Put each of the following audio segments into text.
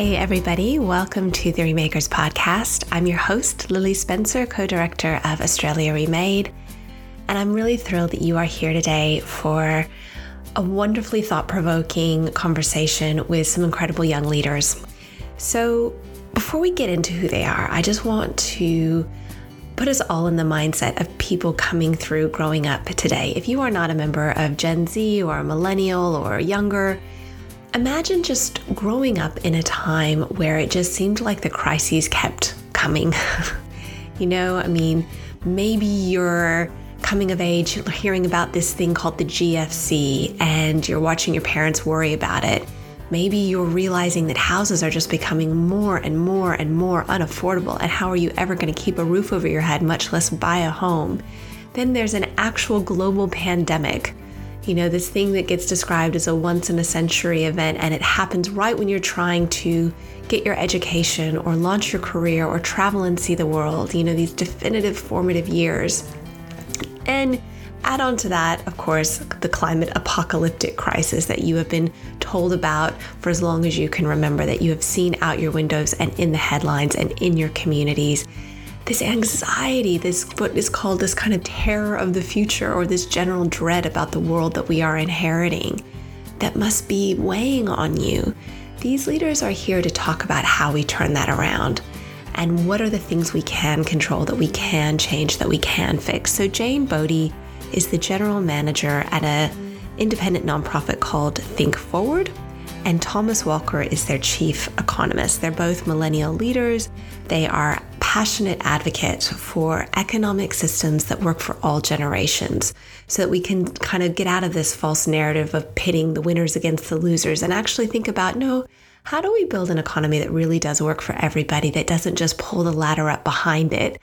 Hey, everybody, welcome to the Remakers Podcast. I'm your host, Lily Spencer, co director of Australia Remade, and I'm really thrilled that you are here today for a wonderfully thought provoking conversation with some incredible young leaders. So, before we get into who they are, I just want to put us all in the mindset of people coming through growing up today. If you are not a member of Gen Z or a millennial or younger, Imagine just growing up in a time where it just seemed like the crises kept coming. you know, I mean, maybe you're coming of age, hearing about this thing called the GFC, and you're watching your parents worry about it. Maybe you're realizing that houses are just becoming more and more and more unaffordable, and how are you ever going to keep a roof over your head, much less buy a home? Then there's an actual global pandemic you know, this thing that gets described as a once in a century event, and it happens right when you're trying to get your education or launch your career or travel and see the world, you know, these definitive formative years. And add on to that, of course, the climate apocalyptic crisis that you have been told about for as long as you can remember, that you have seen out your windows and in the headlines and in your communities this anxiety, this what is called this kind of terror of the future or this general dread about the world that we are inheriting that must be weighing on you. These leaders are here to talk about how we turn that around and what are the things we can control, that we can change, that we can fix. So Jane Bodie is the general manager at a independent nonprofit called Think Forward and Thomas Walker is their chief economist. They're both millennial leaders. They are passionate advocate for economic systems that work for all generations so that we can kind of get out of this false narrative of pitting the winners against the losers and actually think about no, how do we build an economy that really does work for everybody, that doesn't just pull the ladder up behind it?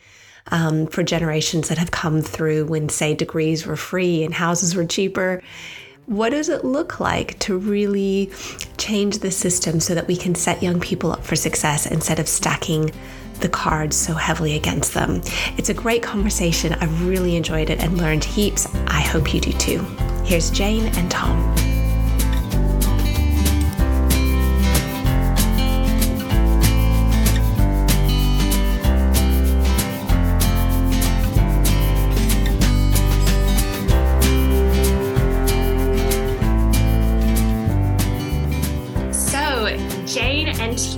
Um, for generations that have come through when, say, degrees were free and houses were cheaper what does it look like to really change the system so that we can set young people up for success instead of stacking the cards so heavily against them? It's a great conversation. I've really enjoyed it and learned heaps. I hope you do too. Here's Jane and Tom.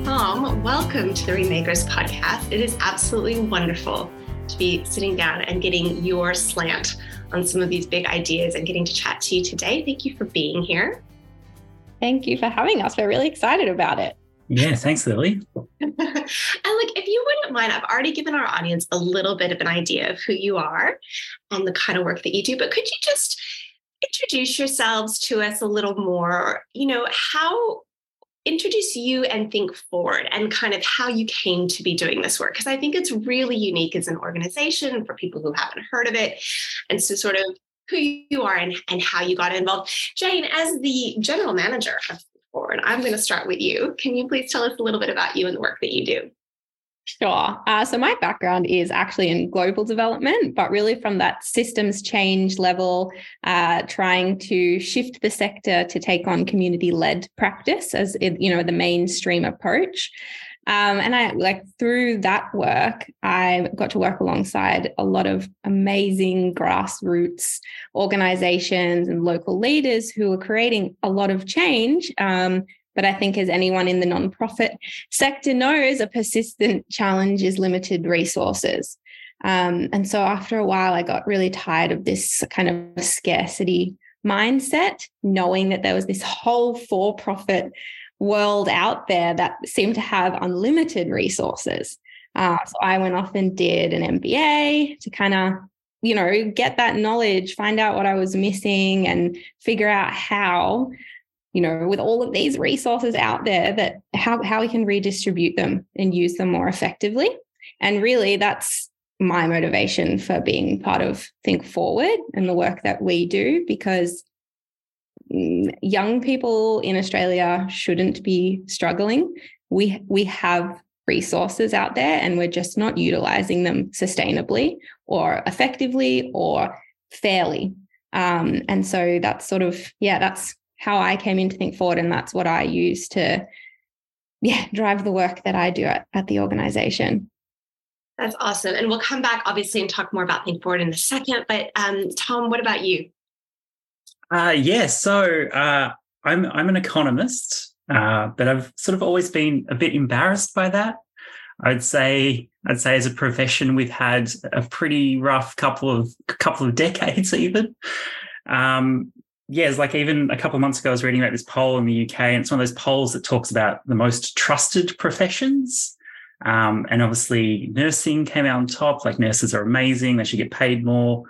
Welcome to the Remakers podcast. It is absolutely wonderful to be sitting down and getting your slant on some of these big ideas and getting to chat to you today. Thank you for being here. Thank you for having us. We're really excited about it. Yeah, thanks, Lily. and like, if you wouldn't mind, I've already given our audience a little bit of an idea of who you are and the kind of work that you do, but could you just introduce yourselves to us a little more? You know, how introduce you and think forward and kind of how you came to be doing this work. Because i think it's really unique as an organization for people who haven't heard of it and so sort of who you are and, and how you got involved. Jane as the general manager of Think forward i'm going to start with you. Can you please tell us a little bit about you and the work that you do Sure. Uh, so my background is actually in global development, but really from that systems change level, uh, trying to shift the sector to take on community-led practice as it, you know the mainstream approach. Um, and I like through that work, I got to work alongside a lot of amazing grassroots organizations and local leaders who are creating a lot of change um, but I think, as anyone in the nonprofit sector knows, a persistent challenge is limited resources. Um, and so after a while, I got really tired of this kind of scarcity mindset, knowing that there was this whole for profit world out there that seemed to have unlimited resources. Uh, so I went off and did an MBA to kind of, you know, get that knowledge, find out what I was missing, and figure out how you know, with all of these resources out there, that how, how we can redistribute them and use them more effectively. And really, that's my motivation for being part of Think Forward and the work that we do, because mm, young people in Australia shouldn't be struggling. We we have resources out there and we're just not utilizing them sustainably or effectively or fairly. Um, and so that's sort of yeah, that's how I came in to think forward. And that's what I use to yeah, drive the work that I do at, at the organization. That's awesome. And we'll come back obviously and talk more about Think Forward in a second. But um, Tom, what about you? Uh, yeah, so uh, I'm I'm an economist, uh, but I've sort of always been a bit embarrassed by that. I'd say I'd say as a profession we've had a pretty rough couple of couple of decades even. Um, yeah, it's like even a couple of months ago I was reading about this poll in the UK, and it's one of those polls that talks about the most trusted professions. Um, and obviously, nursing came out on top. Like nurses are amazing; they should get paid more.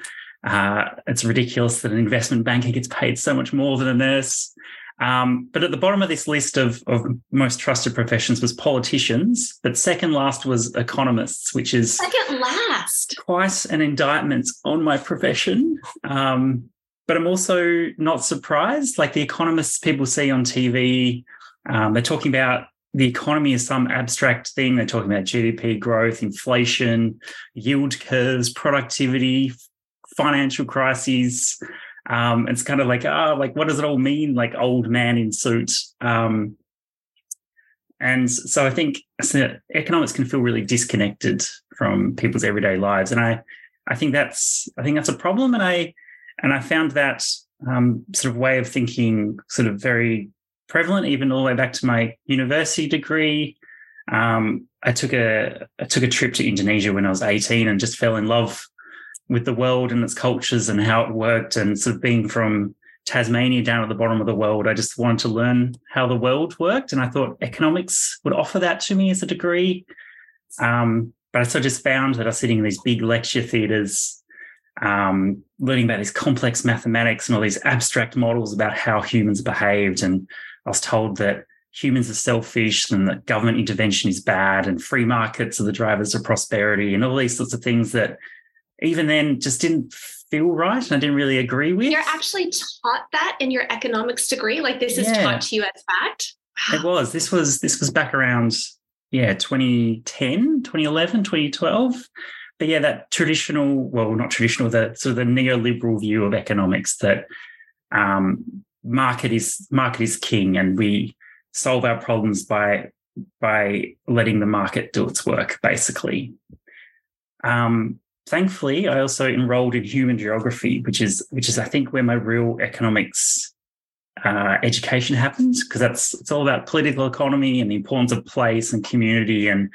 Uh, it's ridiculous that an investment banker gets paid so much more than a nurse. Um, but at the bottom of this list of, of most trusted professions was politicians, but second last was economists, which is second last. Quite an indictment on my profession. Um, but I'm also not surprised. Like the economists people see on TV, um, they're talking about the economy as some abstract thing. They're talking about GDP growth, inflation, yield curves, productivity, financial crises. Um, it's kind of like, ah, oh, like what does it all mean? Like old man in suit. Um, and so I think so economics can feel really disconnected from people's everyday lives, and I, I think that's, I think that's a problem. And I, and I found that um, sort of way of thinking sort of very prevalent, even all the way back to my university degree. Um, I took a I took a trip to Indonesia when I was 18 and just fell in love with the world and its cultures and how it worked. And sort of being from Tasmania down at the bottom of the world, I just wanted to learn how the world worked. And I thought economics would offer that to me as a degree. Um, but I sort of just found that I was sitting in these big lecture theatres, um, learning about these complex mathematics and all these abstract models about how humans behaved. And I was told that humans are selfish and that government intervention is bad and free markets are the drivers of prosperity and all these sorts of things that even then just didn't feel right and I didn't really agree with. You're actually taught that in your economics degree? Like this is yeah. taught to you as fact? Wow. It was. This was this was back around yeah, 2010, 2011, 2012. But yeah, that traditional, well, not traditional, the sort of the neoliberal view of economics that um, market is market is king and we solve our problems by by letting the market do its work, basically. Um, thankfully, I also enrolled in human geography, which is which is I think where my real economics uh, education happens because that's it's all about political economy and the importance of place and community and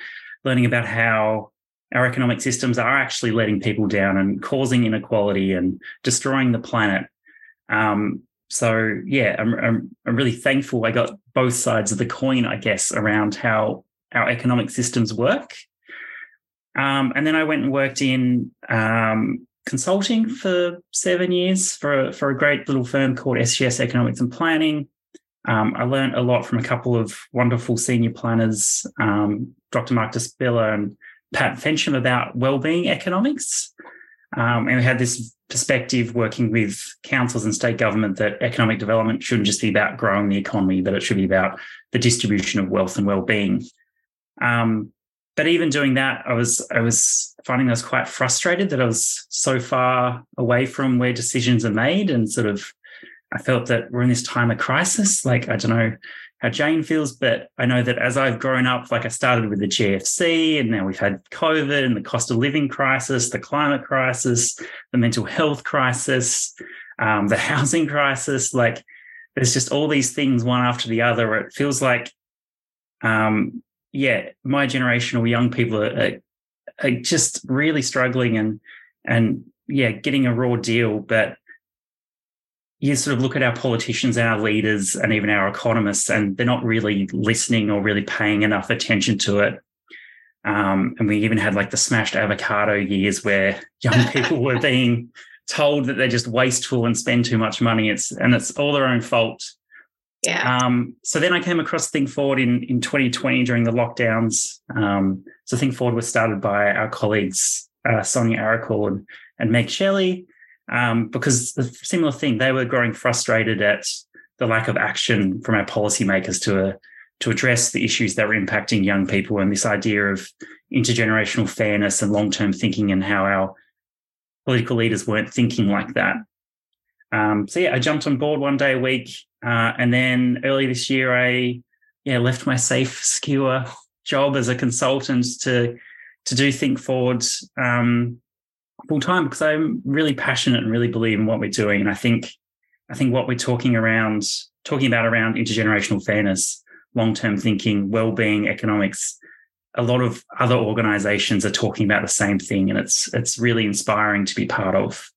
learning about how our economic systems are actually letting people down and causing inequality and destroying the planet. Um, so yeah, I'm, I'm I'm really thankful I got both sides of the coin, I guess, around how our economic systems work um, and then I went and worked in um, consulting for seven years for, for a great little firm called SGS Economics and Planning. Um, I learned a lot from a couple of wonderful senior planners, um, Dr. Marcus Spiller and Pat Fensham, about well-being economics. Um, and we had this perspective working with councils and state government that economic development shouldn't just be about growing the economy, but it should be about the distribution of wealth and well-being. Um, but even doing that, I was I was finding I was quite frustrated that I was so far away from where decisions are made, and sort of I felt that we're in this time of crisis. Like I don't know how Jane feels, but I know that as I've grown up, like I started with the GFC, and now we've had COVID and the cost of living crisis, the climate crisis, the mental health crisis, um, the housing crisis. Like there's just all these things one after the other. It feels like um, yeah, my generation or young people are, are, just really struggling and and yeah, getting a raw deal. But you sort of look at our politicians and our leaders and even our economists, and they're not really listening or really paying enough attention to it. Um, and we even had like the smashed avocado years where young people were being told that they're just wasteful and spend too much money. It's and it's all their own fault. Yeah. Um, so then I came across Think Forward in, in 2020 during the lockdowns. Um, so Think Forward was started by our colleagues, uh, Sonia and, and Meg Shelley, um, because the similar thing, they were growing frustrated at the lack of action from our policymakers to, uh, to address the issues that were impacting young people and this idea of intergenerational fairness and long-term thinking and how our political leaders weren't thinking like that. Um, so yeah, I jumped on board one day a week, uh, and then early this year, I yeah, left my safe, secure job as a consultant to to do Think Forward um, full time because I'm really passionate and really believe in what we're doing. And I think I think what we're talking around talking about around intergenerational fairness, long term thinking, well being, economics. A lot of other organizations are talking about the same thing, and it's it's really inspiring to be part of.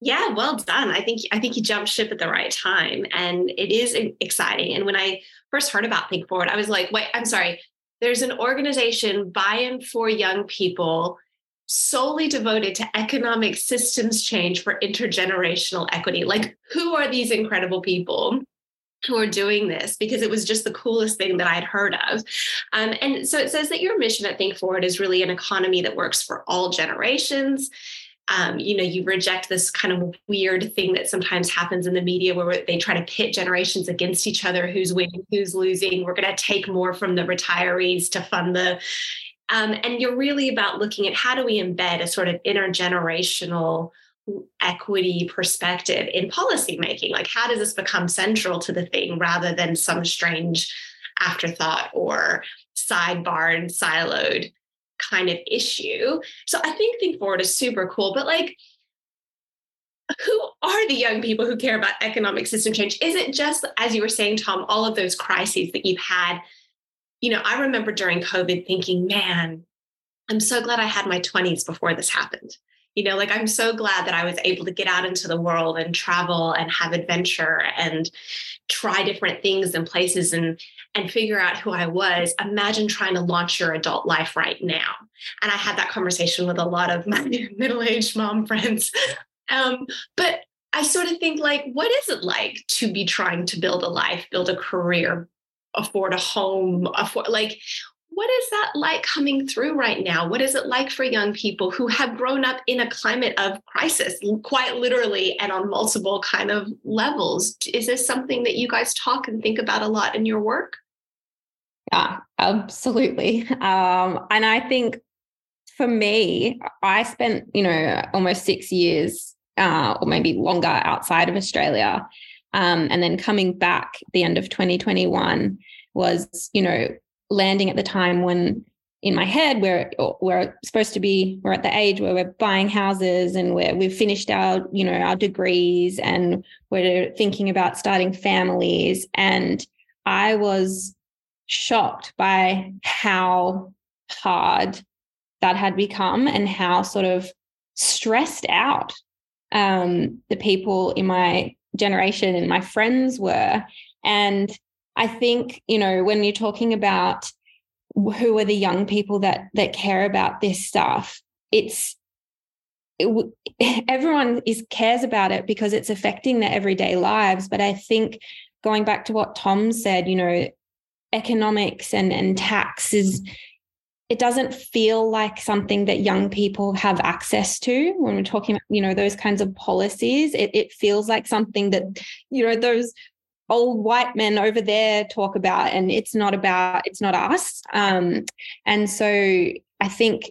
Yeah, well done. I think I think you jumped ship at the right time, and it is exciting. And when I first heard about Think Forward, I was like, "Wait, I'm sorry. There's an organization buy-in for young people solely devoted to economic systems change for intergenerational equity. Like, who are these incredible people? Who are doing this because it was just the coolest thing that I'd heard of. Um, and so it says that your mission at Think Forward is really an economy that works for all generations um, you know, you reject this kind of weird thing that sometimes happens in the media where they try to pit generations against each other who's winning, who's losing. We're going to take more from the retirees to fund the. Um, and you're really about looking at how do we embed a sort of intergenerational equity perspective in policymaking? Like, how does this become central to the thing rather than some strange afterthought or sidebar and siloed kind of issue. So I think Think Forward is super cool, but like, who are the young people who care about economic system change? Is it just, as you were saying, Tom, all of those crises that you've had? You know, I remember during COVID thinking, man, I'm so glad I had my 20s before this happened. You know like i'm so glad that i was able to get out into the world and travel and have adventure and try different things and places and and figure out who i was. Imagine trying to launch your adult life right now. And i had that conversation with a lot of my middle-aged mom friends. Um, but i sort of think like what is it like to be trying to build a life build a career afford a home afford like what is that like coming through right now? What is it like for young people who have grown up in a climate of crisis, quite literally and on multiple kind of levels? Is this something that you guys talk and think about a lot in your work? Yeah, absolutely. Um, and I think for me, I spent, you know, almost six years uh, or maybe longer outside of Australia. Um, and then coming back the end of 2021 was, you know, landing at the time when in my head we're we're supposed to be we're at the age where we're buying houses and where we've finished our you know our degrees and we're thinking about starting families. And i was shocked by how hard that had become and how sort of stressed out um, the people in my generation and my friends were and I think, you know, when you're talking about who are the young people that that care about this stuff, it's it, everyone is cares about it because it's affecting their everyday lives. But I think going back to what Tom said, you know, economics and and tax is it doesn't feel like something that young people have access to when we're talking about you know those kinds of policies. It, it feels like something that you know those old white men over there talk about and it's not about it's not us. Um, and so i think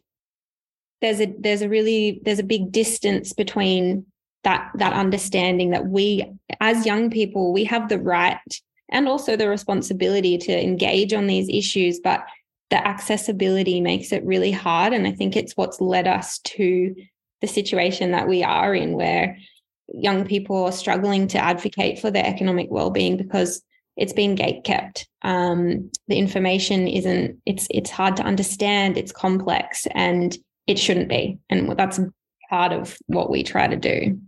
there's a there's a really there's a big distance between that that understanding that we as young people we have the right and also the responsibility to engage on these issues but the accessibility makes it really hard and i think it's what's led us to the situation that we are in where young people are struggling to advocate for their economic well-being because it's been gate kept. Um, the information isn't. It's it's hard to understand. It's complex, and it shouldn't be. And that's part of what we try to do.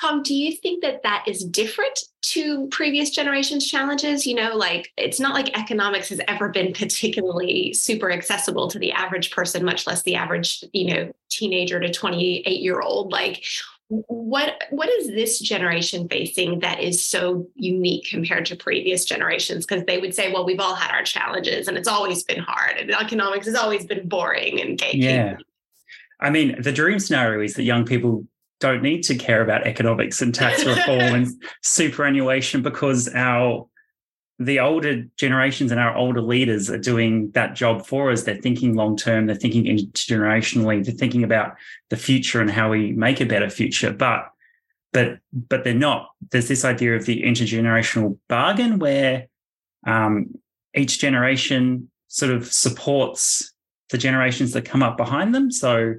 Tom, do you think that that is different to previous generations' challenges? You know, like it's not like economics has ever been particularly super accessible to the average person, much less the average, you know, teenager to 28 year old. Like, what what is this generation facing that is so unique compared to previous generations because they would say well we've all had our challenges and it's always been hard and economics has always been boring and gatekeeping. yeah i mean the dream scenario is that young people don't need to care about economics and tax reform and superannuation because our the older generations and our older leaders are doing that job for us. They're thinking long term, they're thinking intergenerationally, they're thinking about the future and how we make a better future. But but but they're not. There's this idea of the intergenerational bargain where um, each generation sort of supports the generations that come up behind them. So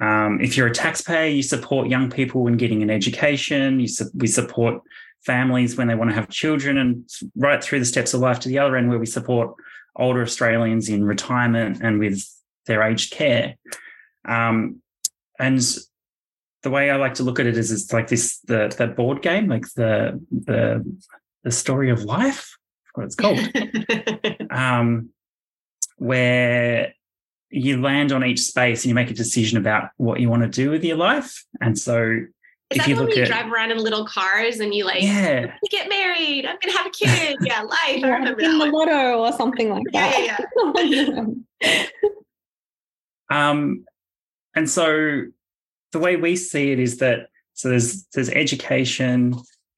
um, if you're a taxpayer, you support young people in getting an education. You su- we support families when they want to have children, and right through the steps of life to the other end, where we support older Australians in retirement and with their aged care. Um, and the way I like to look at it is it's like this the that board game, like the the the story of life, what it's called. um, where you land on each space and you make a decision about what you want to do with your life. And so is if that you when you at, drive around in little cars and you like, yeah, get married, I'm gonna have a kid. Yeah, life. Yeah, I remember in the lotto or something like that. Yeah, yeah, yeah. um, and so the way we see it is that so there's there's education,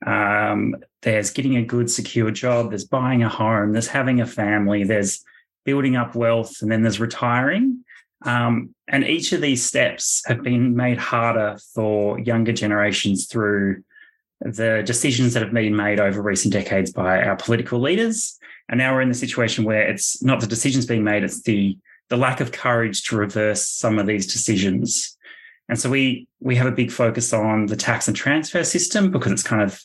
um, there's getting a good secure job, there's buying a home, there's having a family, there's building up wealth, and then there's retiring. Um, and each of these steps have been made harder for younger generations through the decisions that have been made over recent decades by our political leaders. And now we're in the situation where it's not the decisions being made, it's the the lack of courage to reverse some of these decisions. And so we we have a big focus on the tax and transfer system because it's kind of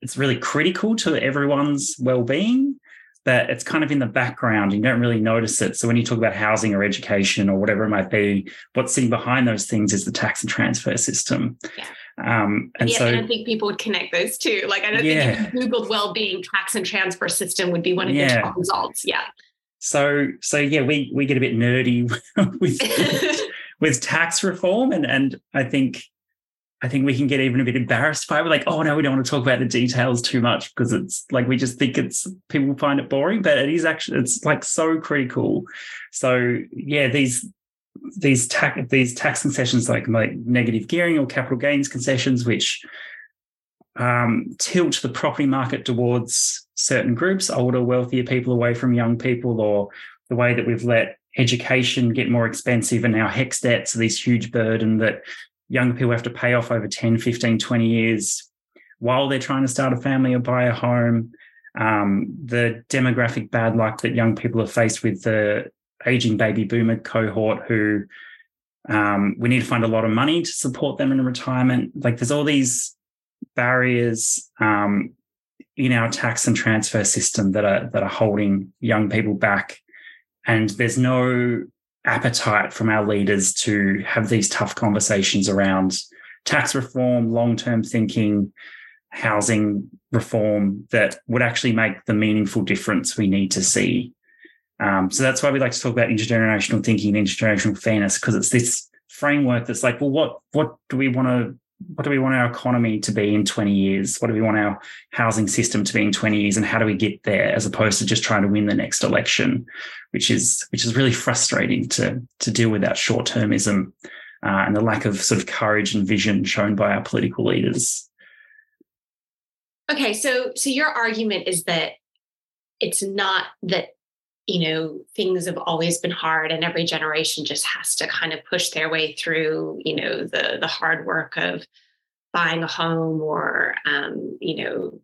it's really critical to everyone's well-being but it's kind of in the background. You don't really notice it. So when you talk about housing or education or whatever it might be, what's sitting behind those things is the tax and transfer system. Yeah. Um, and yeah, so, and I think people would connect those two. Like I don't yeah. think if you Googled well-being tax and transfer system would be one of yeah. the top results. Yeah. So so yeah, we we get a bit nerdy with with tax reform, and and I think I think we can get even a bit embarrassed by it. We're like, oh no, we don't want to talk about the details too much because it's like we just think it's people find it boring, but it is actually it's like so critical. So yeah, these these tax these tax concessions like like negative gearing or capital gains concessions, which um, tilt the property market towards certain groups, older, wealthier people away from young people, or the way that we've let education get more expensive and now HECS debts this huge burden that young people have to pay off over 10, 15, 20 years while they're trying to start a family or buy a home. Um, the demographic bad luck that young people are faced with the aging baby boomer cohort who um, we need to find a lot of money to support them in retirement. Like there's all these barriers um, in our tax and transfer system that are that are holding young people back. And there's no appetite from our leaders to have these tough conversations around tax reform, long term thinking, housing reform that would actually make the meaningful difference we need to see. Um, so that's why we like to talk about intergenerational thinking and intergenerational fairness because it's this framework that's like, well, what what do we want to what do we want our economy to be in 20 years? What do we want our housing system to be in 20 years? And how do we get there as opposed to just trying to win the next election, which is which is really frustrating to, to deal with that short-termism uh, and the lack of sort of courage and vision shown by our political leaders. Okay, so so your argument is that it's not that you know things have always been hard and every generation just has to kind of push their way through you know the the hard work of buying a home or um, you know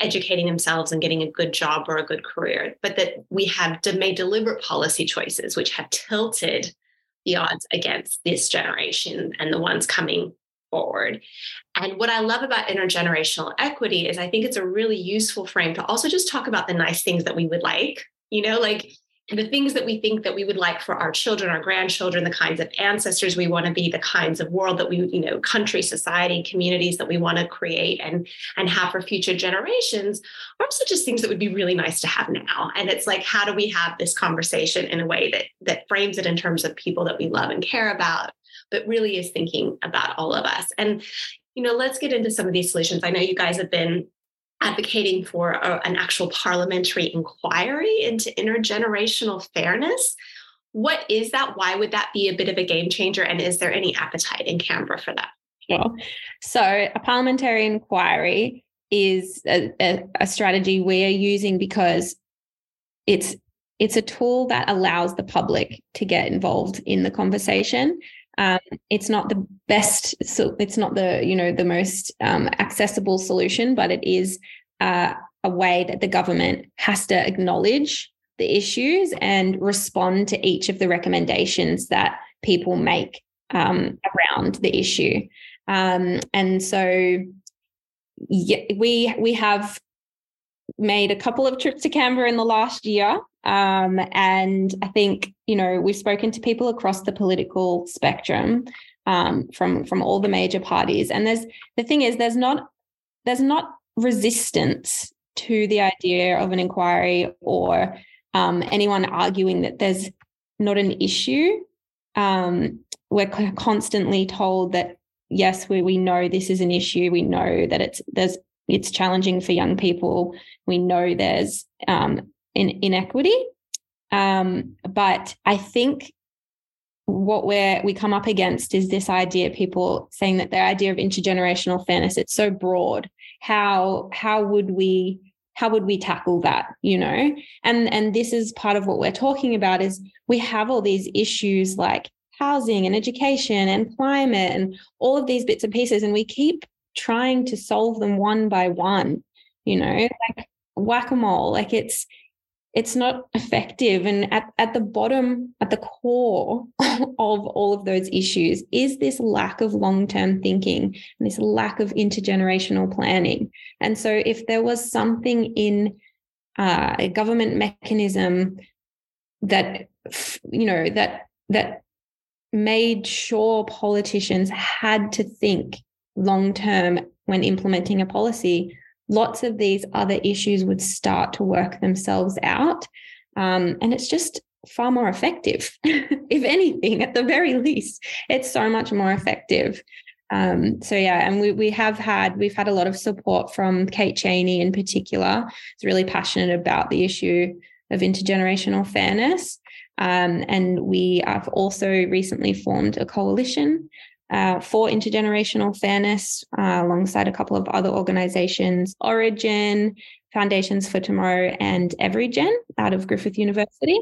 educating themselves and getting a good job or a good career but that we have made deliberate policy choices which have tilted the odds against this generation and the ones coming forward. And what I love about intergenerational equity is I think it's a really useful frame to also just talk about the nice things that we would like you know like the things that we think that we would like for our children our grandchildren the kinds of ancestors we want to be the kinds of world that we you know country society communities that we want to create and and have for future generations are also just things that would be really nice to have now. And it's like how do we have this conversation in a way that that frames it in terms of people that we love and care about but really is thinking about all of us? And you know let's get into some of these solutions. I know you guys have been advocating for a, an actual parliamentary inquiry into intergenerational fairness. What is that? Why would that be a bit of a game changer? And is there any appetite in Canberra for that? Sure. So, a parliamentary inquiry is a, a, a strategy we're using because it's it's a tool that allows the public to get involved in the conversation Um, it's not the best, so it's not the you know the most um, accessible solution, but it is uh, a way that the government has to acknowledge the issues and respond to each of the recommendations that people make um, around the issue. Um, and so, yeah, we we have made a couple of trips to Canberra in the last year. Um, and I think, you know, we've spoken to people across the political spectrum um, from from all the major parties. And there's the thing is there's not there's not resistance to the idea of an inquiry or um, anyone arguing that there's not an issue. Um, we're constantly told that yes, we we know this is an issue. We know that it's there's it's challenging for young people. We know there's um, in, inequity, um, but I think what we're we come up against is this idea people saying that their idea of intergenerational fairness it's so broad. How how would we how would we tackle that you know? And and this is part of what we're talking about is we have all these issues like housing and education and climate and all of these bits and pieces and we keep trying to solve them one by one you know? Like whack-a-mole like it's it's not effective. And at, at the bottom at the core of all of those issues is this lack of long-term thinking and this lack of intergenerational planning. And so if there was something in uh, a government mechanism that you know that that made sure politicians had to think long term when implementing a policy, lots of these other issues would start to work themselves out. Um, and it's just far more effective. if anything, at the very least, it's so much more effective. Um, so yeah, and we we have had we've had a lot of support from Kate Chaney in particular. Is really passionate about the issue of intergenerational fairness. Um, and we have also recently formed a coalition uh, for intergenerational fairness uh, alongside a couple of other organizations, Orygen, Foundations for Tomorrow, and Everygen out of Griffith University,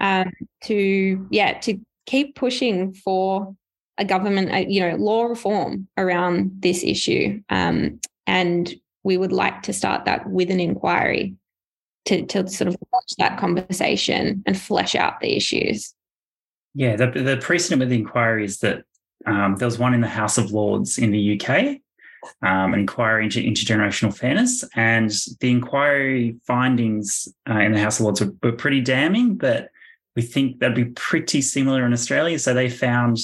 um, to yeah to keep pushing for a government, uh, you know, law reform around this issue. Um, and we would like to start that with an inquiry to, to sort of launch that conversation and flesh out the issues. Yeah, the, the precedent with the inquiry is that um, there was one in the House of Lords in the UK, um, an inquiry into intergenerational fairness, and the inquiry findings uh, in the House of Lords were, were pretty damning. But we think that'd be pretty similar in Australia. So they found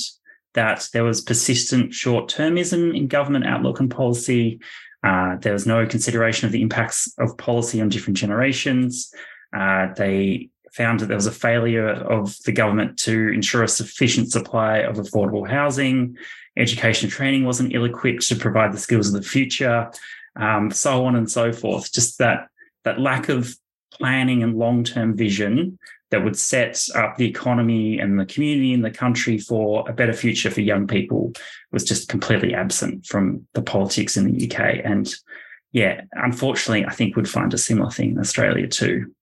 that there was persistent short termism in government outlook and policy. Uh, there was no consideration of the impacts of policy on different generations. Uh, they found that there was a failure of the government to ensure a sufficient supply of affordable housing. Education and training wasn't ill equipped to provide the skills of the future, um, so on and so forth. Just that, that lack of planning and long term vision that would set up the economy and the community and the country for a better future for young people was just completely absent from the politics in the UK. And yeah, unfortunately, I think we'd find a similar thing in Australia too.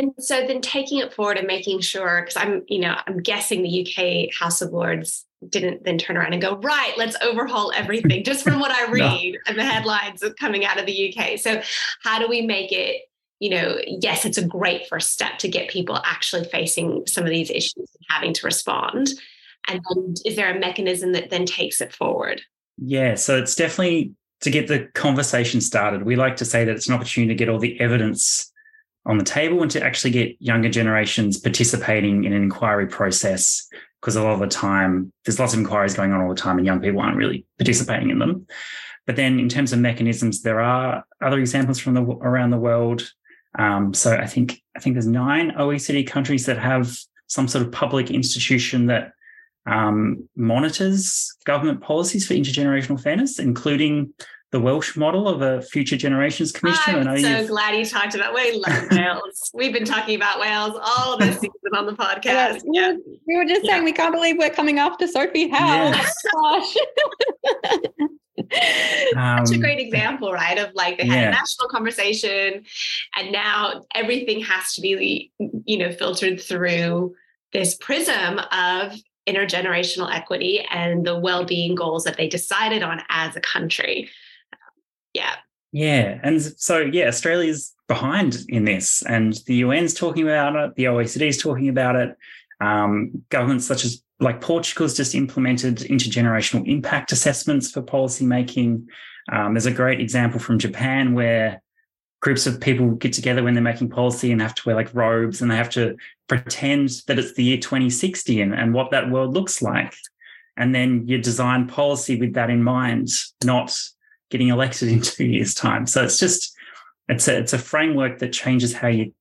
And so then taking it forward and making sure, because I'm, you know, I'm guessing the UK House of Lords didn't then turn around and go, right, let's overhaul everything, just from what I read no. and the headlines coming out of the UK. So, how do we make it, you know, yes, it's a great first step to get people actually facing some of these issues and having to respond. And then is there a mechanism that then takes it forward? Yeah, so it's definitely to get the conversation started. We like to say that it's an opportunity to get all the evidence on the table and to actually get younger generations participating in an inquiry process because a lot of the time there's lots of inquiries going on all the time and young people aren't really participating in them. But then in terms of mechanisms there are other examples from the around the world. Um, so i think i think there's nine oecd countries that have some sort of public institution that um, monitors government policies for intergenerational fairness including the Welsh model of a future generations commission. I'm so glad you talked about. We love Wales. We've been talking about Wales all this season on the podcast. Yeah, we were just yeah. saying we can't believe we're coming after Sophie Howe. Gosh. um, Such a great example, right? Of like they had yeah. a national conversation, and now everything has to be, you know, filtered through this prism of intergenerational equity and the well-being goals that they decided on as a country. Yeah. Yeah. And so yeah, Australia's behind in this. And the UN's talking about it, the OECD's talking about it. Um, governments such as like Portugal's just implemented intergenerational impact assessments for policy making. Um, there's a great example from Japan where groups of people get together when they're making policy and have to wear like robes and they have to pretend that it's the year 2060 and, and what that world looks like. And then you design policy with that in mind, not getting elected in two years' time. So it's just it's a it's a framework that changes how you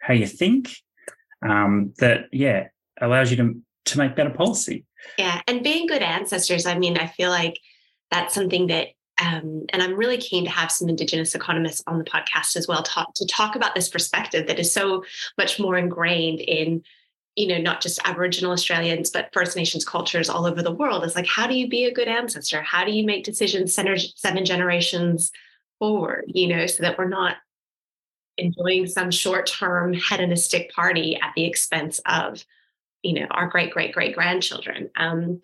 how you think. Um, that yeah allows you to to make better policy. Yeah, and being good ancestors. I mean, I feel like that's something that um, and I'm really keen to have some Indigenous economists on the podcast as well talk, to talk about this perspective that is so much more ingrained in, you know, not just Aboriginal Australians, but First Nations cultures all over the world. It's like, how do you be a good ancestor? How do you make decisions seven generations forward, you know, so that we're not enjoying some short term hedonistic party at the expense of, you know, our great, great, great grandchildren. Um,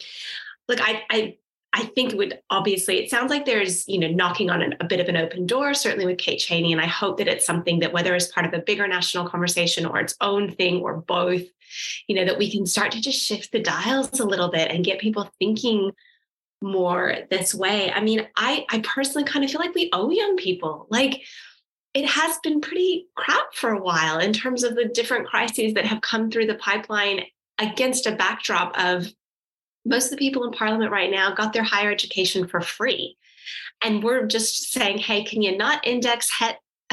look, I, I I think it would obviously, it sounds like there's, you know, knocking on an, a bit of an open door, certainly with Kate Chaney. And I hope that it's something that whether as part of a bigger national conversation or its own thing or both, you know, that we can start to just shift the dials a little bit and get people thinking more this way. I mean, I I personally kind of feel like we owe young people. Like it has been pretty crap for a while in terms of the different crises that have come through the pipeline against a backdrop of most of the people in parliament right now got their higher education for free. And we're just saying, hey, can you not index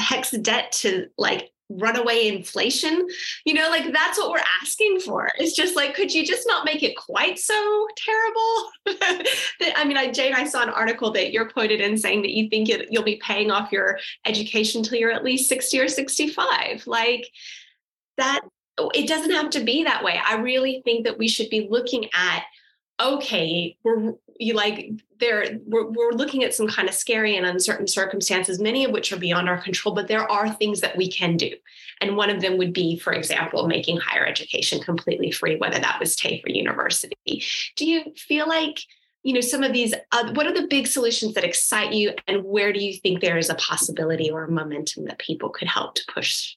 HECS debt to like runaway inflation? You know, like that's what we're asking for. It's just like, could you just not make it quite so terrible? I mean, I, Jane, I saw an article that you're quoted in saying that you think you'll be paying off your education till you're at least 60 or 65. Like that, it doesn't have to be that way. I really think that we should be looking at okay, we're you like there we're, we're looking at some kind of scary and uncertain circumstances many of which are beyond our control but there are things that we can do. And one of them would be for example making higher education completely free whether that was TAFE or university. Do you feel like you know some of these uh, what are the big solutions that excite you and where do you think there is a possibility or a momentum that people could help to push?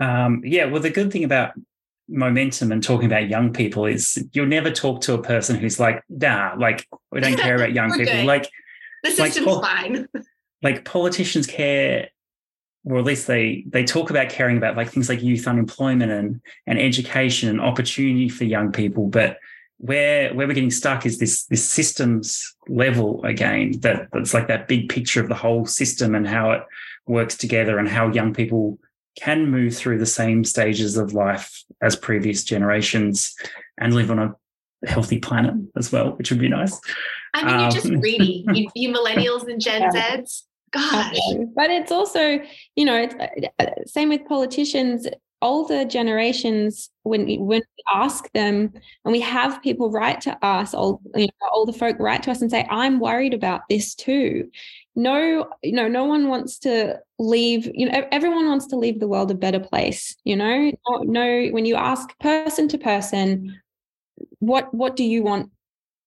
Um, yeah well the good thing about momentum and talking about young people is you'll never talk to a person who's like, nah, like we don't care about young people. Good. Like the system's like, fine. like politicians care, or at least they they talk about caring about like things like youth unemployment and and education and opportunity for young people, but where where we're getting stuck is this this systems level again that that's like that big picture of the whole system and how it works together and how young people can move through the same stages of life as previous generations and live on a healthy planet as well, which would be nice. I mean, you're just um, greedy, you, you, millennials and Gen yeah. Zs. Gosh. But it's also, you know, uh, same with politicians. Older generations, when we, when we ask them, and we have people write to us, old, you know, older folk write to us and say, "I'm worried about this too." No you know no one wants to leave you know everyone wants to leave the world a better place you know? No, no when you ask person to person what what do you want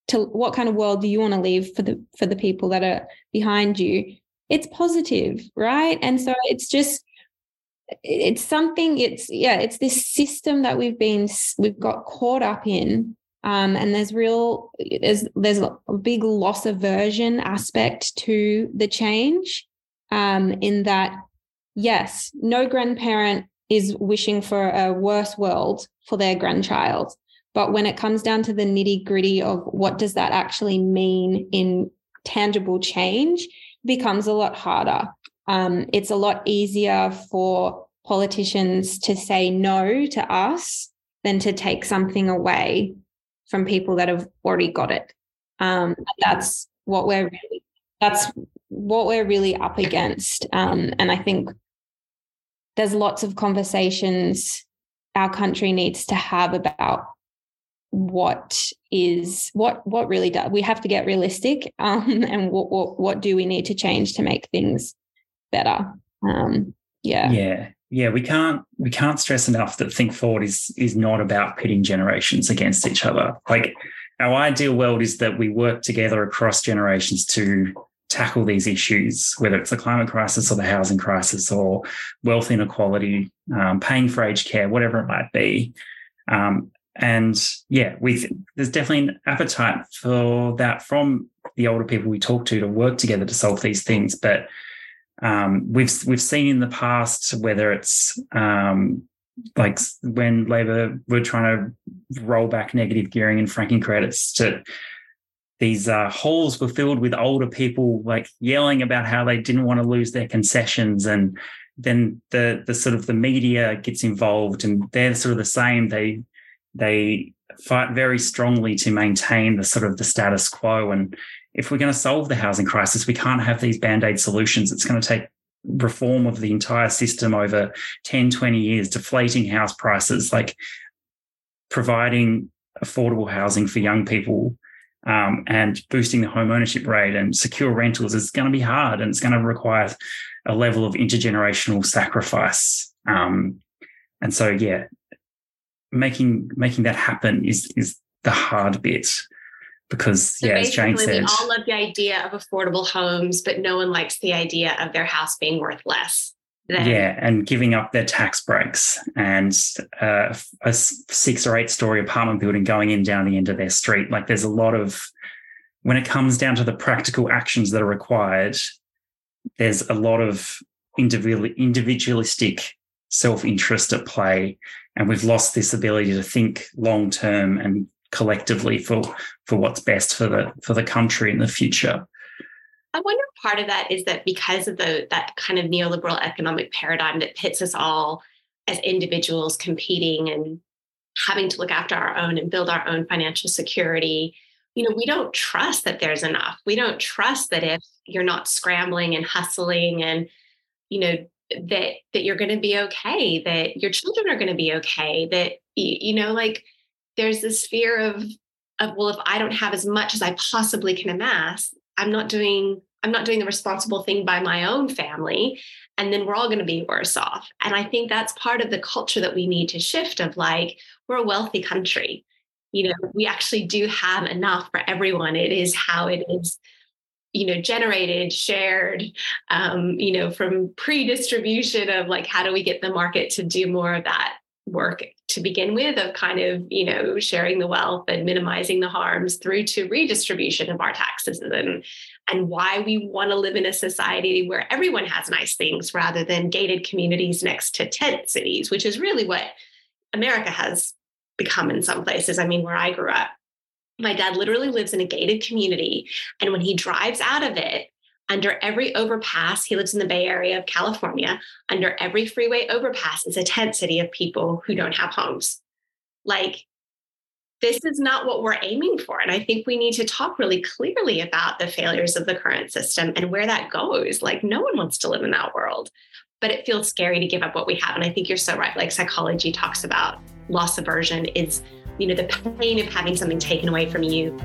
to what kind of world do you want to leave for the for the people that are behind you? It's positive right? And so it's just it's something it's yeah it's this system that we've been we've got caught up in um, and there's real there's there's a big loss aversion aspect to the change um, in that yes no grandparent is wishing for a worse world for their grandchild. But when it comes down to the nitty gritty of what does that actually mean in tangible change becomes a lot harder. Um, it's a lot easier for politicians to say no to us than to take something away from people that have already got it. Um, that's what we're really, that's what we're really up against. Um, and I think there's lots of conversations our country needs to have about what is what what really does we have to get realistic um, and what, what what do we need to change to make things better um, yeah yeah yeah, we can't we can't stress enough that Think Forward is is not about pitting generations against each other. Like our ideal world is that we work together across generations to tackle these issues, whether it's the climate crisis or the housing crisis or wealth inequality, um, paying for aged care, whatever it might be. Um, and yeah, we there's definitely an appetite for that from the older people we talk to to work together to solve these things. But um, we've we've seen in the past whether it's um, like when Labor were trying to roll back negative gearing and franking credits to these uh, halls were filled with older people like yelling about how they didn't want to lose their concessions and then the the sort of the media gets involved and they're sort of the same. They they fight very strongly to maintain the sort of the status quo and if we're going to solve the housing crisis we can't have these band-aid solutions. It's going to take reform of the entire system over 10 20 years deflating house prices like providing affordable housing for young people um, and boosting the home ownership rate and secure rentals. Is going to be hard and it's going to require a level of intergenerational sacrifice. Um, and so, yeah, making making that happen is is the hard bit because so yeah, as Jane said, we all love the idea of affordable homes, but no one likes the idea of their house being worth less. Than- yeah, and giving up their tax breaks and uh, a six or eight story apartment building going in down the end of their street. Like there's a lot of when it comes down to the practical actions that are required, there's a lot of individual individualistic self interest at play, and we've lost this ability to think long term and collectively for for what's best for the for the country in the future. I wonder part of that is that because of the that kind of neoliberal economic paradigm that pits us all as individuals competing and having to look after our own and build our own financial security, you know, we don't trust that there's enough. We don't trust that if you're not scrambling and hustling and you know that that you're going to be okay, that your children are going to be okay, that you know like there's this fear of of well if i don't have as much as i possibly can amass i'm not doing i'm not doing the responsible thing by my own family and then we're all going to be worse off. And i think that's part of the culture that we need to shift of like we're a wealthy country. You know we actually do have enough for everyone. It is how it is you know generated shared um, you know from pre-distribution of like how do we get the market to do more of that work to begin with of kind of you know sharing the wealth and minimizing the harms through to redistribution of our taxes and and why we want to live in a society where everyone has nice things rather than gated communities next to tent cities which is really what america has become in some places. I mean where i grew up my dad literally lives in a gated community and when he drives out of it under every overpass, he lives in the Bay Area of California. Under every freeway overpass is a tent city of people who don't have homes. Like, this is not what we're aiming for. And I think we need to talk really clearly about the failures of the current system and where that goes. Like, no one wants to live in that world, but it feels scary to give up what we have. And I think you're so right. Like, psychology talks about loss aversion is, you know, the pain of having something taken away from you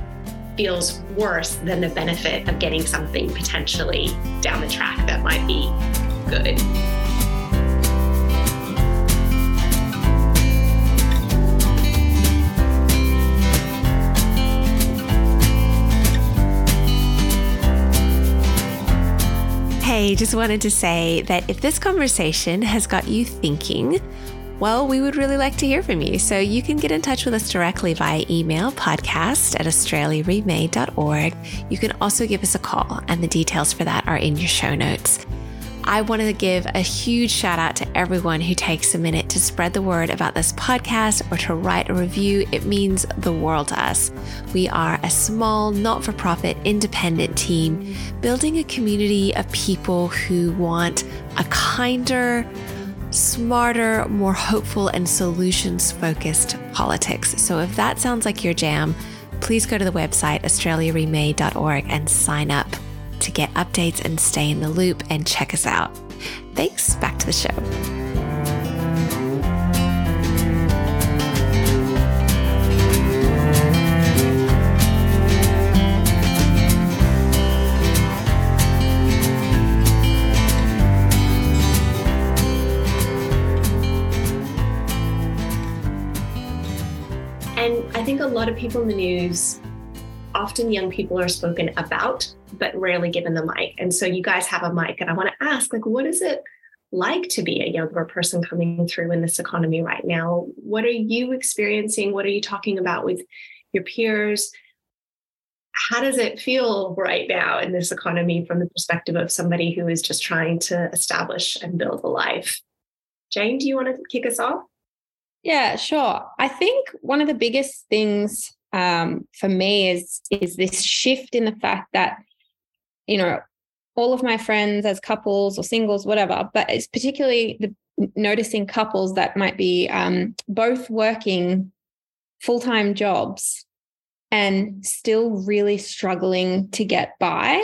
feels worse than the benefit of getting something potentially down the track that might be good. Hey, just wanted to say that if this conversation has got you thinking, well, we would really like to hear from you. So you can get in touch with us directly via email, podcast at australiaremade.org. You can also give us a call, and the details for that are in your show notes. I want to give a huge shout out to everyone who takes a minute to spread the word about this podcast or to write a review. It means the world to us. We are a small, not for profit, independent team building a community of people who want a kinder, smarter, more hopeful, and solutions focused politics. So if that sounds like your jam, please go to the website australiaremade.org and sign up to get updates and stay in the loop and check us out. Thanks. Back to the show. People in the news, often young people are spoken about, but rarely given the mic. And so you guys have a mic, and I want to ask, like, what is it like to be a younger person coming through in this economy right now? What are you experiencing? What are you talking about with your peers? How does it feel right now in this economy from the perspective of somebody who is just trying to establish and build a life? Jane, do you want to kick us off? Yeah, sure. I think one of the biggest things um, for me is is this shift in the fact that you know all of my friends as couples or singles, whatever, but it's particularly the noticing couples that might be um, both working full time jobs and still really struggling to get by.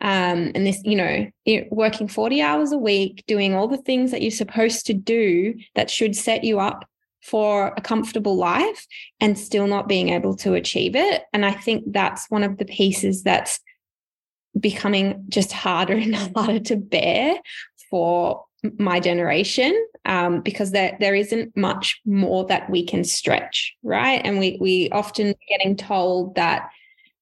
Um, and this, you know, working 40 hours a week, doing all the things that you're supposed to do that should set you up for a comfortable life and still not being able to achieve it. And I think that's one of the pieces that's becoming just harder and harder to bear for my generation um, because there there isn't much more that we can stretch, right? And we we often getting told that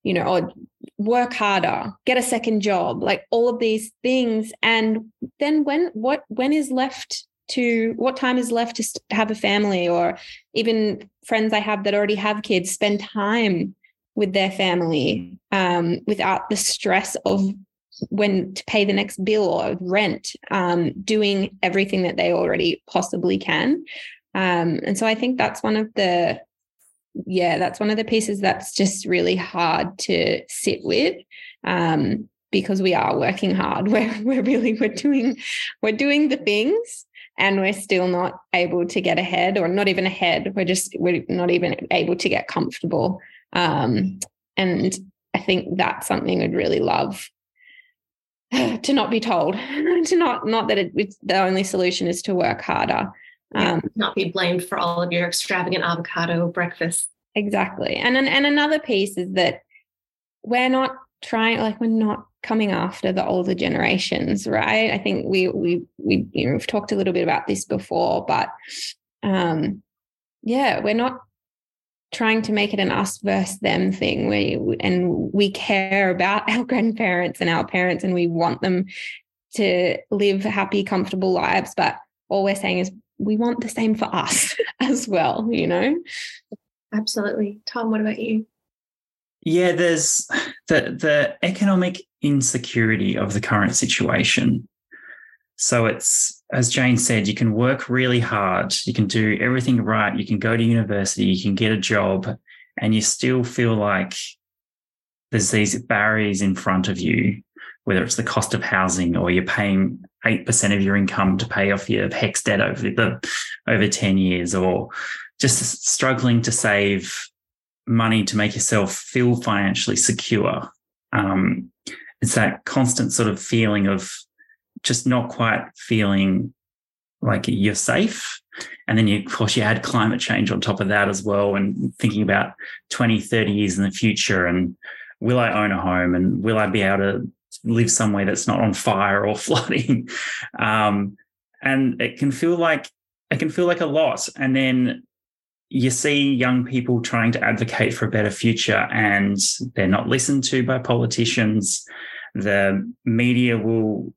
you know, or oh, work harder, get a second job, like all of these things, and then when what when is left to what time is left to have a family or even friends I have that already have kids spend time with their family um, without the stress of when to pay the next bill or rent, um, doing everything that they already possibly can. Um, and so I think that's one of the, yeah, that's one of the pieces that's just really hard to sit with. Um, because we are working hard. We're we're really we're doing we're doing the things and we're still not able to get ahead or not even ahead. We're just we're not even able to get comfortable. Um, and I think that's something I'd really love to not be told, to not not that it, it's the only solution is to work harder. Um, not be blamed for all of your extravagant avocado breakfast. Exactly, and and another piece is that we're not trying like we're not coming after the older generations right? I think we we we you know we've talked a little bit about this before but um yeah we're not trying to make it an us versus them thing. We and we care about our grandparents and our parents and we want them to live happy comfortable lives but all we're saying is we want the same for us as well you know? Absolutely. Tom what about you? Yeah there's the the economic insecurity of the current situation. So it's, as Jane said, you can work really hard, you can do everything right, you can go to university, you can get a job, and you still feel like there's these barriers in front of you, whether it's the cost of housing or you're paying 8% of your income to pay off your HECS debt over the over 10 years, or just struggling to save money to make yourself feel financially secure. Um, it's that constant sort of feeling of just not quite feeling like you're safe. And then, you, of course, you add climate change on top of that as well, and thinking about 20, 30 years in the future. And will I own a home? And will I be able to live somewhere that's not on fire or flooding? Um, and it can feel like it can feel like a lot. And then you see young people trying to advocate for a better future and they're not listened to by politicians. The media will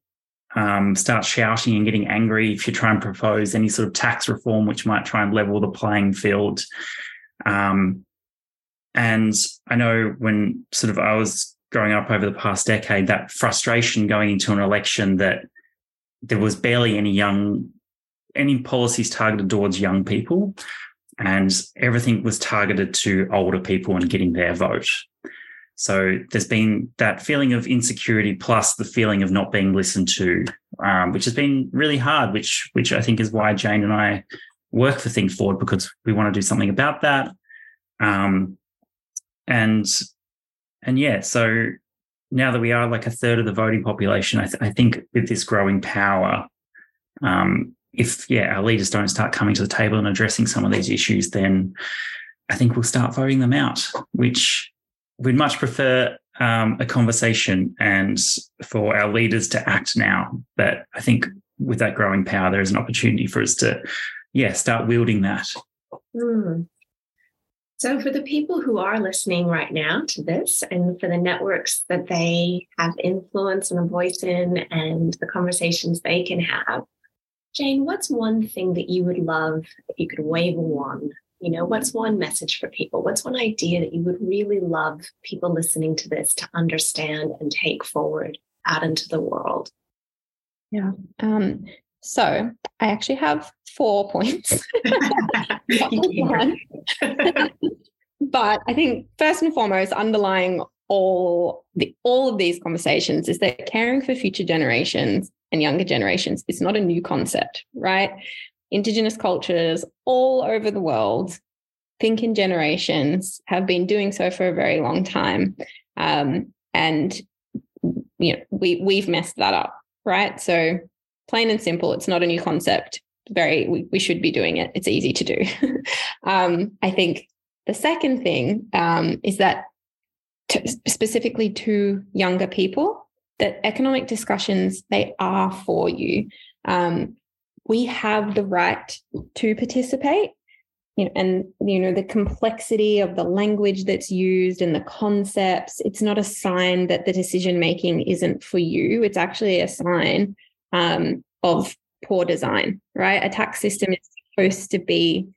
um, start shouting and getting angry if you try and propose any sort of tax reform which might try and level the playing field. Um, and I know when sort of I was growing up over the past decade, that frustration going into an election that there was barely any young, any policies targeted towards young people, and everything was targeted to older people and getting their vote. So there's been that feeling of insecurity plus the feeling of not being listened to, um, which has been really hard. Which which I think is why Jane and I work for Think Forward because we want to do something about that. Um, and and yeah, so now that we are like a third of the voting population, I, th- I think with this growing power, um, if yeah our leaders don't start coming to the table and addressing some of these issues, then I think we'll start voting them out, which we'd much prefer um, a conversation and for our leaders to act now. But I think with that growing power, there is an opportunity for us to, yeah, start wielding that. Mm. So, for the people who are listening right now to this, and for the networks that they have influence and a voice in, and the conversations they can have, Jane, what's one thing that you would love if you could wave a wand? You know, what's one message for people? What's one idea that you would really love people listening to this to understand and take forward out into the world? Yeah. Um, so I actually have four points. but I think first and foremost, underlying all the all of these conversations is that caring for future generations and younger generations It's not a new concept, right? Indigenous cultures all over the world think in generations, have been doing so for a very long time. Um, and you know, we we've messed that up, right? So plain and simple, it's not a new concept. Very, we, we should be doing it. It's easy to do. um, I think the second thing um, is that to, specifically to younger people, that economic discussions they are for you. Um, we have the right to participate. You know, and you know the complexity of the language that's used and the concepts it's not a sign that the decision making isn't for you it's actually a sign um, of poor design, right? A tax system is supposed to be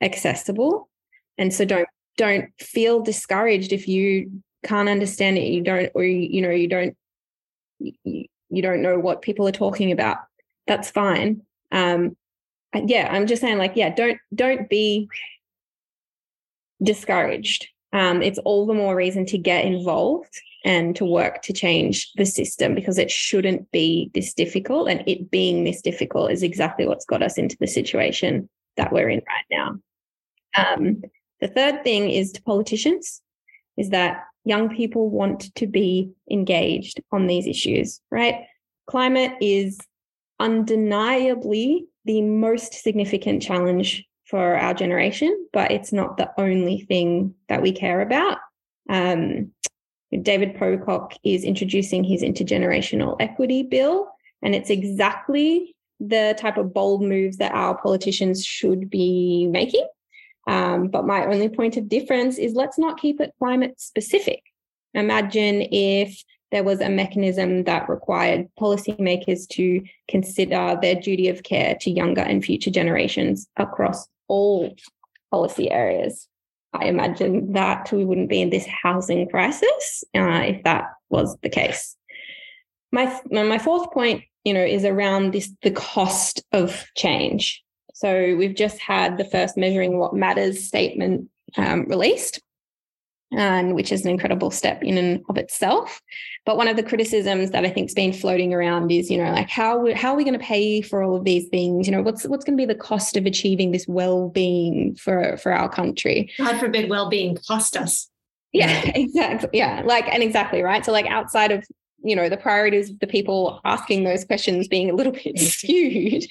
accessible. And so don't don't feel discouraged if you can't understand it, you don't, or you, you know, you don't you, don't know what people are talking about. That's fine. Um, yeah, I'm just saying, like, yeah, don't don't be discouraged. Um, it's all the more reason to get involved and to work to change the system because it shouldn't be this difficult. And it being this difficult is exactly what's got us into the situation that we're in right now. Um, the third thing is to politicians is that young people want to be engaged on these issues, right? Climate is undeniably the most significant challenge for our generation, but it's not the only thing that we care about. Um, David Pocock is introducing his intergenerational equity bill, and it's exactly the type of bold moves that our politicians should be making. Um, but my only point of difference is let's not keep it climate specific. Imagine if there was a mechanism that required policymakers to consider their duty of care to younger and future generations across all policy areas. I imagine that we wouldn't be in this housing crisis uh, if that was the case. My my fourth point, you know, is around this the cost of change. So we've just had the first measuring what matters statement um, released, and which is an incredible step in and of itself. But one of the criticisms that I think's been floating around is, you know, like how how are we going to pay for all of these things? You know, what's what's going to be the cost of achieving this well-being for for our country? God forbid well-being cost us. Yeah, exactly. Yeah, like and exactly right. So like outside of you know the priorities of the people asking those questions being a little bit skewed.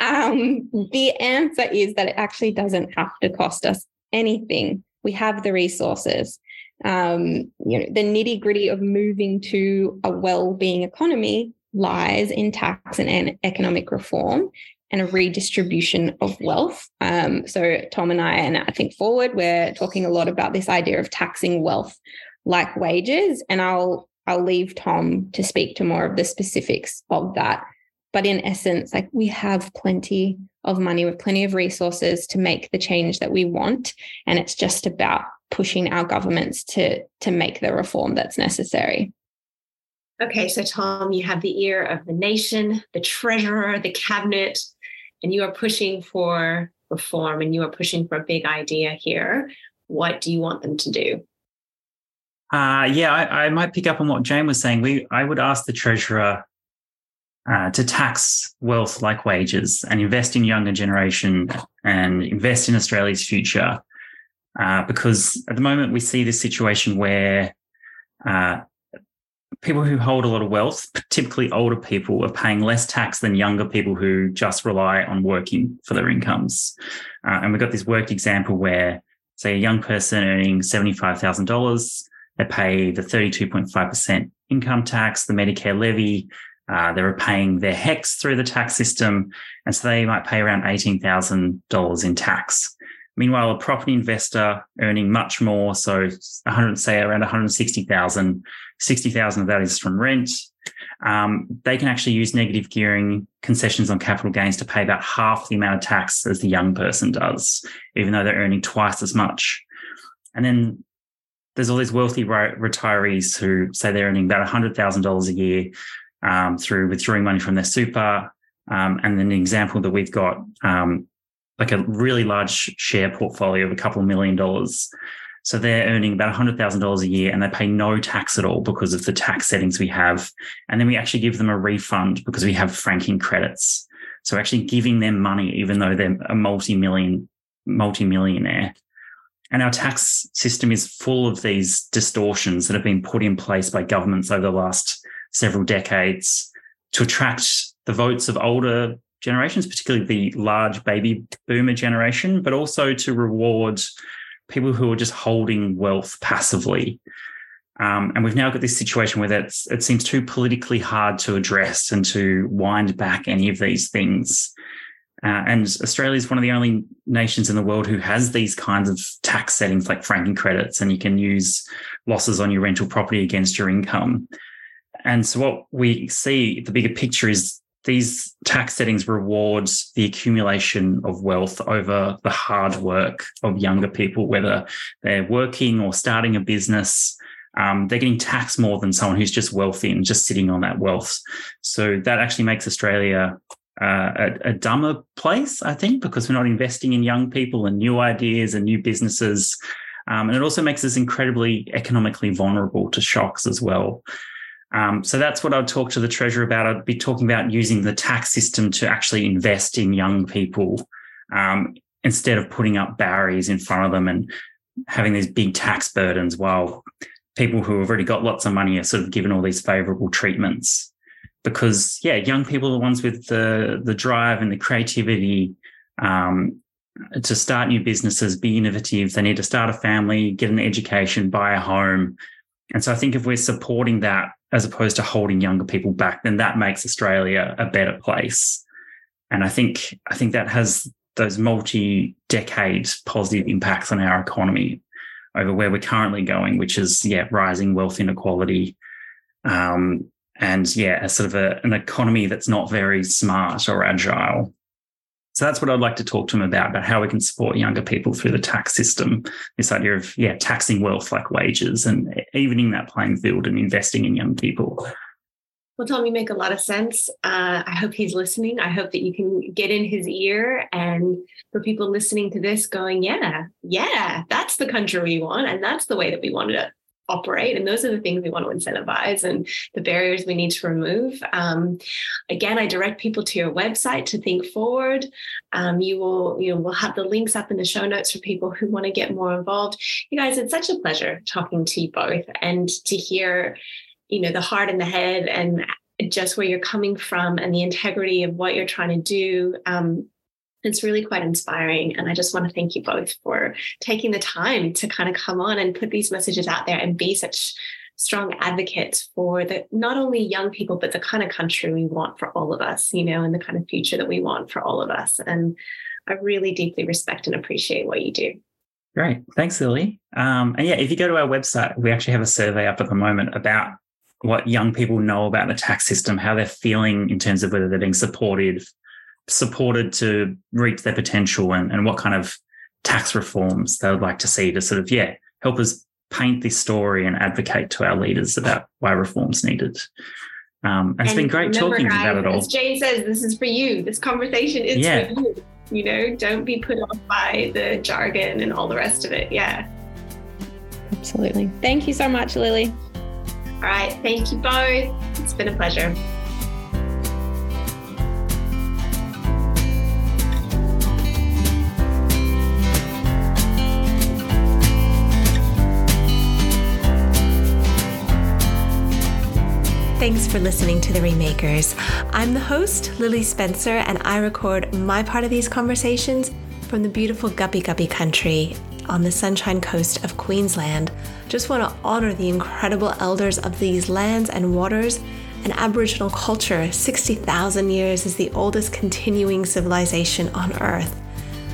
Um, the answer is that it actually doesn't have to cost us anything. We have the resources. Um, you know, the nitty gritty of moving to a well-being economy lies in tax and economic reform and a redistribution of wealth. Um, so Tom and I, and I think forward, we're talking a lot about this idea of taxing wealth like wages, and I'll I'll leave Tom to speak to more of the specifics of that. But in essence, like we have plenty of money, with plenty of resources to make the change that we want, and it's just about pushing our governments to to make the reform that's necessary. Okay, so Tom, you have the ear of the nation, the treasurer, the cabinet, and you are pushing for reform and you are pushing for a big idea here. What do you want them to do? Uh, yeah, I, I, might pick up on what Jane was saying. We, I would ask the treasurer uh, to tax wealth like wages and invest in younger generation and invest in Australia's future uh, because at the moment we see this situation where uh, people who hold a lot of wealth, typically older people, are paying less tax than younger people who just rely on working for their incomes. Uh, and we've got this worked example where, say, a young person earning $75,000, they pay the 32.5% income tax, the Medicare levy, uh, they're paying their HECS through the tax system. And so they might pay around $18,000 in tax. Meanwhile, a property investor earning much more, so 100, say around 160,000, 60,000 of that is from rent. Um, they can actually use negative gearing concessions on capital gains to pay about half the amount of tax as the young person does, even though they're earning twice as much. And then there's all these wealthy retirees who say they're earning about $100,000 a year um, through withdrawing money from their super. Um, and the example that we've got, um, like a really large share portfolio of a couple of million dollars. So they're earning about $100,000 a year and they pay no tax at all because of the tax settings we have. And then we actually give them a refund because we have franking credits. So actually giving them money, even though they're a multi-million, multi-millionaire. And our tax system is full of these distortions that have been put in place by governments over the last several decades to attract the votes of older generations, particularly the large baby boomer generation, but also to reward people who are just holding wealth passively. Um, and we've now got this situation where that's, it seems too politically hard to address and to wind back any of these things. Uh, and Australia is one of the only nations in the world who has these kinds of tax settings like franking credits, and you can use losses on your rental property against your income. And so, what we see, the bigger picture is these tax settings reward the accumulation of wealth over the hard work of younger people, whether they're working or starting a business. Um, they're getting taxed more than someone who's just wealthy and just sitting on that wealth. So that actually makes Australia uh, a, a, dumber place, I think, because we're not investing in young people and new ideas and new businesses. Um, and it also makes us incredibly economically vulnerable to shocks as well. Um, so that's what I'd talk to the treasurer about. I'd be talking about using the tax system to actually invest in young people um, instead of putting up barriers in front of them and having these big tax burdens while people who have already got lots of money are sort of given all these favorable treatments because yeah, young people are the ones with the the drive and the creativity um, to start new businesses, be innovative. They need to start a family, get an education, buy a home. And so I think if we're supporting that as opposed to holding younger people back, then that makes Australia a better place. And I think I think that has those multi-decade positive impacts on our economy over where we're currently going, which is yeah, rising wealth inequality, um, and yeah, a sort of a, an economy that's not very smart or agile. So that's what I'd like to talk to him about, about how we can support younger people through the tax system. This idea of, yeah, taxing wealth like wages and evening that playing field and investing in young people. Well, Tom, you make a lot of sense. Uh, I hope he's listening. I hope that you can get in his ear and for people listening to this going, yeah, yeah, that's the country we want. And that's the way that we want to operate. And those are the things we want to incentivize and the barriers we need to remove. Um, again i direct people to your website to Think Forward. Um, you will you know we'll have the links up in the show notes for people who want to get more involved. You guys it's such a pleasure talking to you both and to hear you know the heart and the head and just where you're coming from and the integrity of what you're trying to do. Um, it's really quite inspiring. And I just want to thank you both for taking the time to kind of come on and put these messages out there and be such strong advocates for the not only young people, but the kind of country we want for all of us, you know, and the kind of future that we want for all of us. And I really deeply respect and appreciate what you do. Great. Thanks, Lily. Um, and yeah, if you go to our website, we actually have a survey up at the moment about what young people know about the tax system, how they're feeling in terms of whether they're being supported, supported to reach their potential and, and what kind of tax reforms they would like to see to sort of, yeah, help us paint this story and advocate to our leaders about why reforms needed. Um, and, and it's been great talking guys, about it all. As Jay says, this is for you. This conversation is yeah. for you. You know, don't be put off by the jargon and all the rest of it. Yeah. Absolutely. Thank you so much, Lily. All right. Thank you both. It's been a pleasure. Thanks for listening to The Remakers. I'm the host, Lily Spencer, and I record my part of these conversations from the beautiful Gubbi Gubbi country on the Sunshine Coast of Queensland. Just want to honor the incredible elders of these lands and waters and Aboriginal culture. 60,000 years is the oldest continuing civilization on Earth.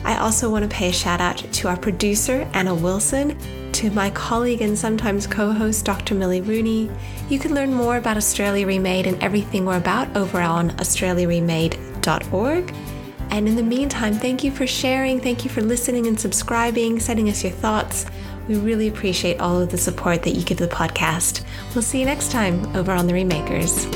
I also want to pay a shout out to our producer, Anna Wilson, to my colleague and sometimes co host, Dr. Millie Rooney. You can learn more about Australia Remade and everything we're about over on australiaremade.org. And in the meantime, thank you for sharing, thank you for listening and subscribing, sending us your thoughts. We really appreciate all of the support that you give the podcast. We'll see you next time over on The Remakers.